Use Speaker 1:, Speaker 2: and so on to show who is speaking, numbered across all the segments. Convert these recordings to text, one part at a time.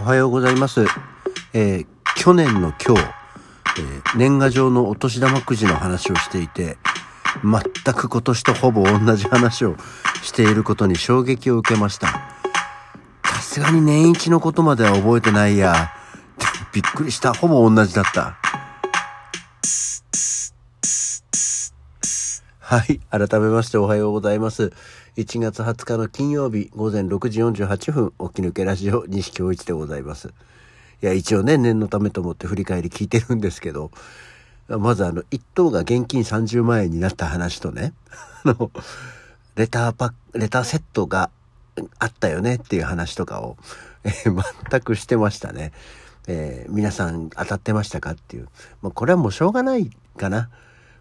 Speaker 1: おはようございます。えー、去年の今日、えー、年賀状のお年玉くじの話をしていて、全く今年とほぼ同じ話をしていることに衝撃を受けました。さすがに年一のことまでは覚えてないや。びっくりした。ほぼ同じだった。はい。改めましておはようございます。1月20日の金曜日午前6時48分、起き抜けラジオ西京一でございます。いや、一応ね、念のためと思って振り返り聞いてるんですけど、まずあの、一等が現金30万円になった話とね、あの、レターパックレターセットがあったよねっていう話とかを、えー、全くしてましたね。えー、皆さん当たってましたかっていう。まあ、これはもうしょうがないかな。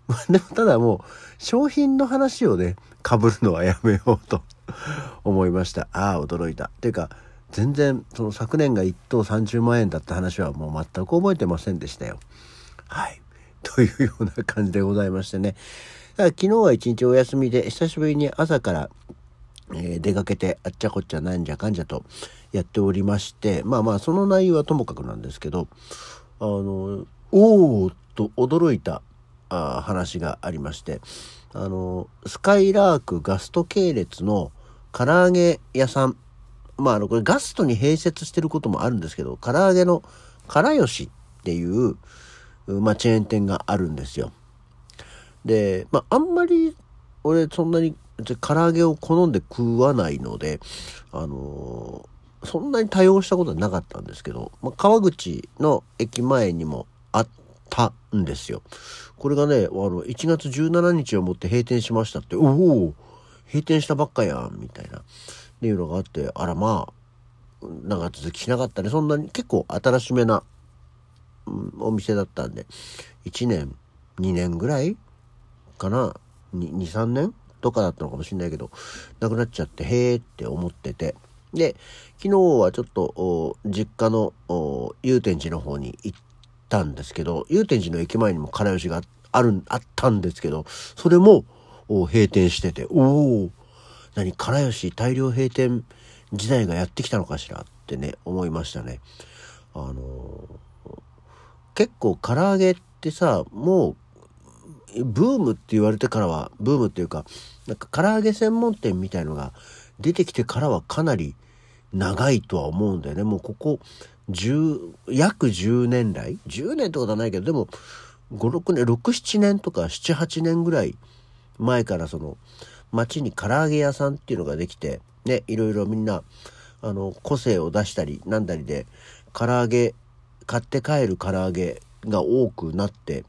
Speaker 1: でもただもう商品の話をね、被るのはやめようと 思いました。ああ、驚いた。ていうか、全然その昨年が1等30万円だった話はもう全く覚えてませんでしたよ。はい。というような感じでございましてね。だ昨日は一日お休みで、久しぶりに朝から、えー、出かけてあっちゃこっちゃなんじゃかんじゃとやっておりまして、まあまあその内容はともかくなんですけど、あの、おーと驚いたあ話がありまして、あの、スカイラークガスト系列の唐揚げ屋さん。まあ、あの、これガストに併設してることもあるんですけど、唐揚げの唐吉っていう、まあ、チェーン店があるんですよ。で、まあ、あんまり、俺そんなに唐揚げを好んで食わないので、あのー、そんなに多用したことはなかったんですけど、まあ、川口の駅前にもたんですよ。これがね、あの、1月17日をもって閉店しましたって、おお閉店したばっかやん、みたいな、っていうのがあって、あらまあ、長続きしなかったね。そんなに結構新しめな、うん、お店だったんで、1年、2年ぐらいかな ?2、3年とかだったのかもしれないけど、なくなっちゃって、へーって思ってて。で、昨日はちょっと、実家の祐天寺の方に行ったんですけど、祐天寺の駅前にも唐吉がある、あったんですけど、それも閉店してて、おお何、唐吉大量閉店時代がやってきたのかしらってね、思いましたね。あのー、結構唐揚げってさ、もう、ブームって言われてからは、ブームっていうか、なんか唐揚げ専門店みたいのが出てきてからはかなり長いとは思うんだよね。もうここ10、約10年来 ?10 年ってことはないけど、でも、5、6年、6、7年とか7、8年ぐらい前からその、街に唐揚げ屋さんっていうのができて、ね、いろいろみんな、あの、個性を出したり、なんだりで、唐揚げ、買って帰る唐揚げが多くなって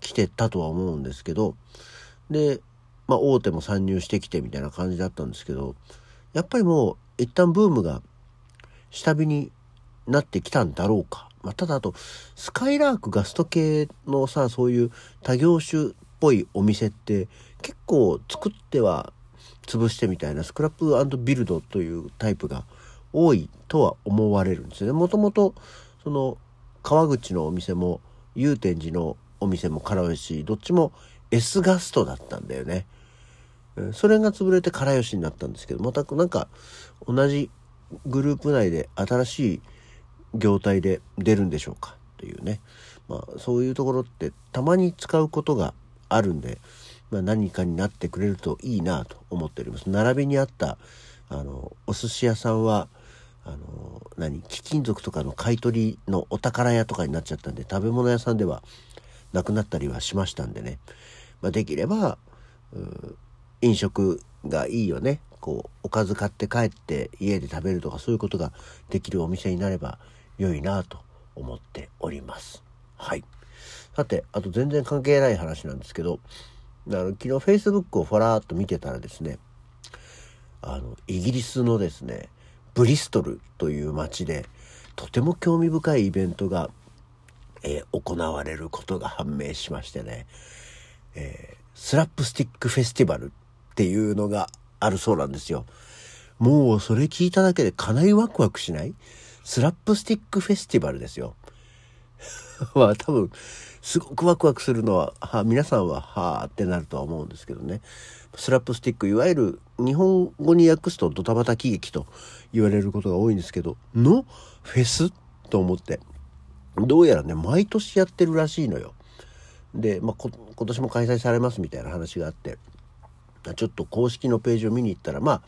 Speaker 1: きてたとは思うんですけど、で、まあ、大手も参入してきてみたいな感じだったんですけど、やっぱりもう、一旦ブームが下火になってきたんだろうか。まあ、ただあと、スカイラークガスト系のさ、そういう多業種っぽいお店って結構作っては潰してみたいなスクラップビルドというタイプが多いとは思われるんですよね。もともとその川口のお店も祐天寺のお店も唐吉どっちも S ガストだったんだよね。それが潰れて唐吉になったんですけどまたなんか同じグループ内で新しい業態で出るんでしょうかというね、まあ、そういうところってたまに使うことがあるんで、まあ、何かになってくれるといいなと思っております。並びにあったあのお寿司屋さんはあの何貴金属とかの買い取りのお宝屋とかになっちゃったんで食べ物屋さんではなくなったりはしましたんでね、まあ、できれば飲食がいいよね。こうおかず買って帰って家で食べるとかそういうことができるお店になれば良いなと思っております。はい。さて、あと全然関係ない話なんですけど、あの昨日 Facebook をファラーっと見てたらですね、あの、イギリスのですね、ブリストルという街で、とても興味深いイベントが、えー、行われることが判明しましてね、えー、スラップスティックフェスティバルっていうのがあるそうなんですよ。もうそれ聞いただけでかなりワクワクしない？スラップスティックフェスティバルですよ。まあ多分、すごくワクワクするのは、は皆さんは、はあってなるとは思うんですけどね。スラップスティック、いわゆる日本語に訳すとドタバタ喜劇と言われることが多いんですけど、のフェスと思って。どうやらね、毎年やってるらしいのよ。で、まあ、今年も開催されますみたいな話があって、ちょっと公式のページを見に行ったら、まあ、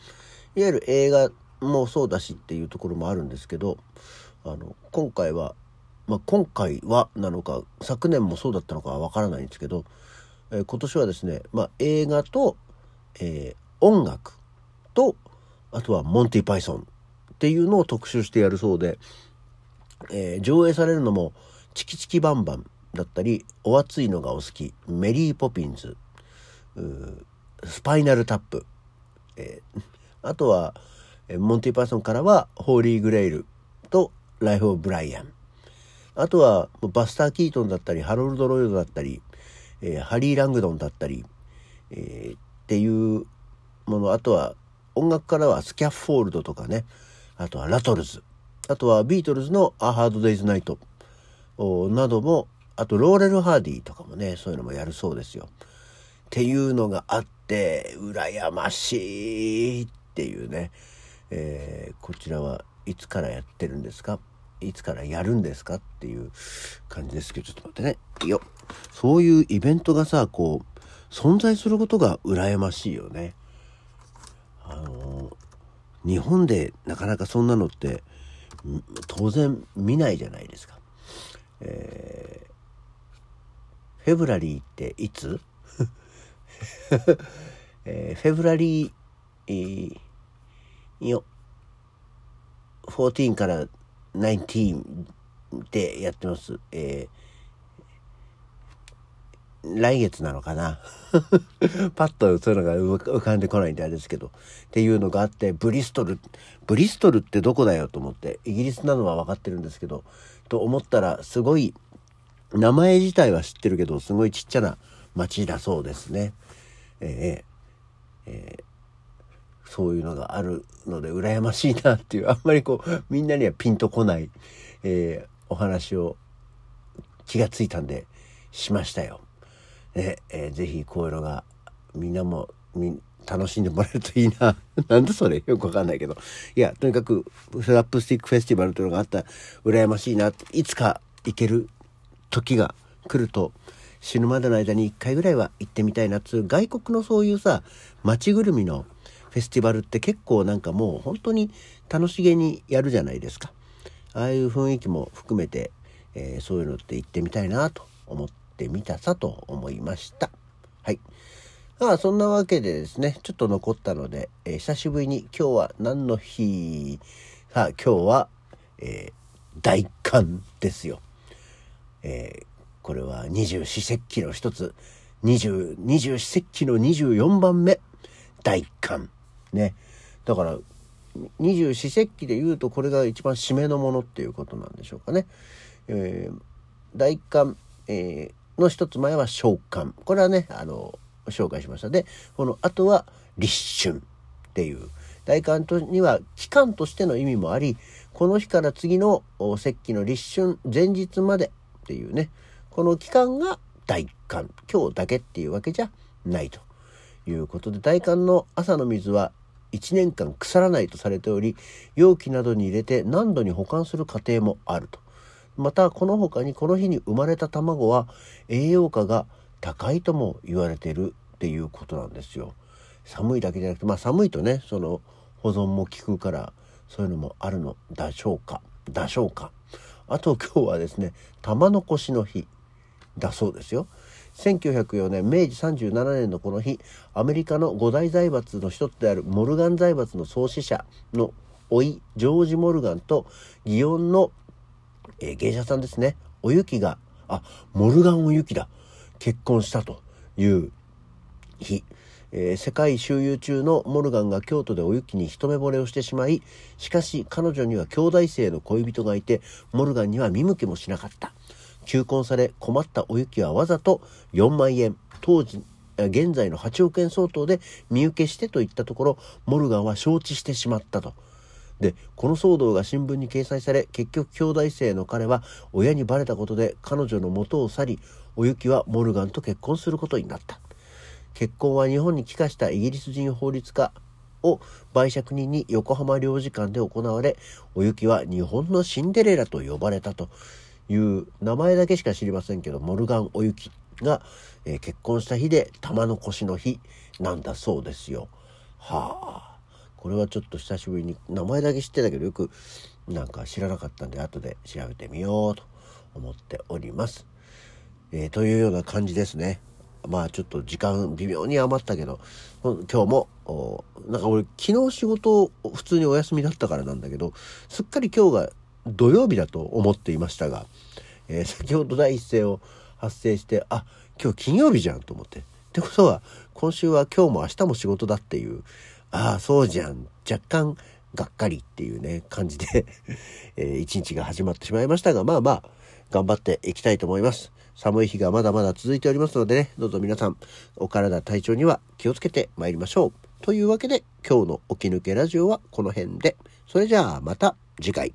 Speaker 1: いわゆる映画もそうだしっていうところもあるんですけど、あの、今回は、まあ、今回はなのか、昨年もそうだったのかはわからないんですけど、えー、今年はですね、まあ、映画と、えー、音楽と、あとはモンティ・パイソンっていうのを特集してやるそうで、えー、上映されるのも、チキチキバンバンだったり、お熱いのがお好き、メリー・ポピンズ、スパイナルタップ、えー、あとは、モンティ・パイソンからは、ホーリー・グレイルとライフ・オブ・ブライアン。あとは、バスター・キートンだったり、ハロルド・ロイドだったり、え、ハリー・ラングドンだったり、えー、っていうもの、あとは、音楽からはスキャッフォールドとかね、あとはラトルズ、あとはビートルズのアハード・デイズ・ナイト。なども、あとローレル・ハーディとかもね、そういうのもやるそうですよ。っていうのがあって、羨ましいっていうね、えー、こちらはいつからやってるんですか？いつからやるんですか？っていう感じですけど、ちょっと待ってね。いいよ。そういうイベントがさ、こう、存在することが羨ましいよね。あの、日本でなかなかそんなのって、当然見ないじゃないですか。えー、フェブラリーっていつ？えー、フェブラリー、えー、よ、14から19でやってます。えー、来月なのかな？パッとそういうのが浮かんでこないんであれですけど。っていうのがあって、ブリストル、ブリストルってどこだよと思って、イギリスなのは分かってるんですけど、と思ったら、すごい、名前自体は知ってるけど、すごいちっちゃな町だそうですね。えー、えーそういうのがあるので羨ましいなっていうあんまりこうみんなにはピンとこない、えー、お話を気がついたんでしましたよ。ねえー、ぜひこういうのがみんなもみ楽しんでもらえるといいな。なんでそれ？よくわかんないけど。いや、とにかく、スラップスティックフェスティバルというのがあったら、羨ましいな。いつか行ける時が来ると、死ぬまでの間に一回ぐらいは行ってみたいなっつう、外国のそういうさ、街ぐるみのフェスティバルって結構なんかもう本当に楽しげにやるじゃないですか。ああいう雰囲気も含めて、えー、そういうのって行ってみたいなと思ってみたさと思いました。はい。まあそんなわけでですね、ちょっと残ったので、えー、久しぶりに今日は何の日さあ今日は、えー、大寒ですよ。えー、これは二十四節気の一つ、二十、二十四節気の24番目、大寒。ね。だから、二十四節気で言うとこれが一番締めのものっていうことなんでしょうかね。えー、大寒、えー、の一つ前は召喚。これはね、あの、紹介しました。で、この後は立春っていう。大寒には期間としての意味もあり、この日から次の節気の立春前日までっていうね、この期間が大寒。今日だけっていうわけじゃないということで、大寒の朝の水は1年間腐らないとされており容器などに入れて何度に保管する過程もあると。またこの他にこの日に生まれた卵は栄養価が高いとも言われているっていうことなんですよ。寒いだけじゃなくてまあ寒いとねその保存も効くからそういうのもあるのだしょうかだしょうか。あと今日はですね玉残しの日だそうですよ。1904年明治37年のこの日アメリカの五大財閥の一つであるモルガン財閥の創始者の甥ジョージ・モルガンと祇園の、えー、芸者さんですね。おゆきがあモルガンおゆきだ。結婚したという日、えー、世界周遊中のモルガンが京都でおゆきに一目惚れをしてしまいしかし彼女には兄弟生の恋人がいてモルガンには見向きもしなかった。求婚され困ったお雪はわざと4万円当時現在の8億円相当で身請けしてと言ったところモルガンは承知してしまったと。でこの騒動が新聞に掲載され結局兄弟生の彼は親にバレたことで彼女の元を去りおゆきはモルガンと結婚することになった。結婚は日本に帰化したイギリス人法律家を売借人に横浜領事館で行われ、おゆきは日本のシンデレラと呼ばれたという名前だけしか知りませんけど、モルガンおゆきが、えー、結婚した日で玉の腰の日なんだそうですよ。はあ。これはちょっと久しぶりに名前だけ知ってたけどよくなんか知らなかったんで後で調べてみようと思っております。えー、というような感じですね。まあちょっと時間微妙に余ったけど、今日も、なんか俺昨日仕事普通にお休みだったからなんだけど、すっかり今日が土曜日だと思っていましたが、えー、先ほど第一声を発生して、あ、今日金曜日じゃんと思って。ってことは、今週は今日も明日も仕事だっていう、ああ、そうじゃん。若干がっかりっていうね、感じで えー、一日が始まってしまいましたが、まあまあ、頑張っていきたいと思います。寒い日がまだまだ続いておりますのでね、どうぞ皆さん、お体体調には気をつけて参りましょう。というわけで、今日の起き抜けラジオはこの辺で。それじゃあまた次回。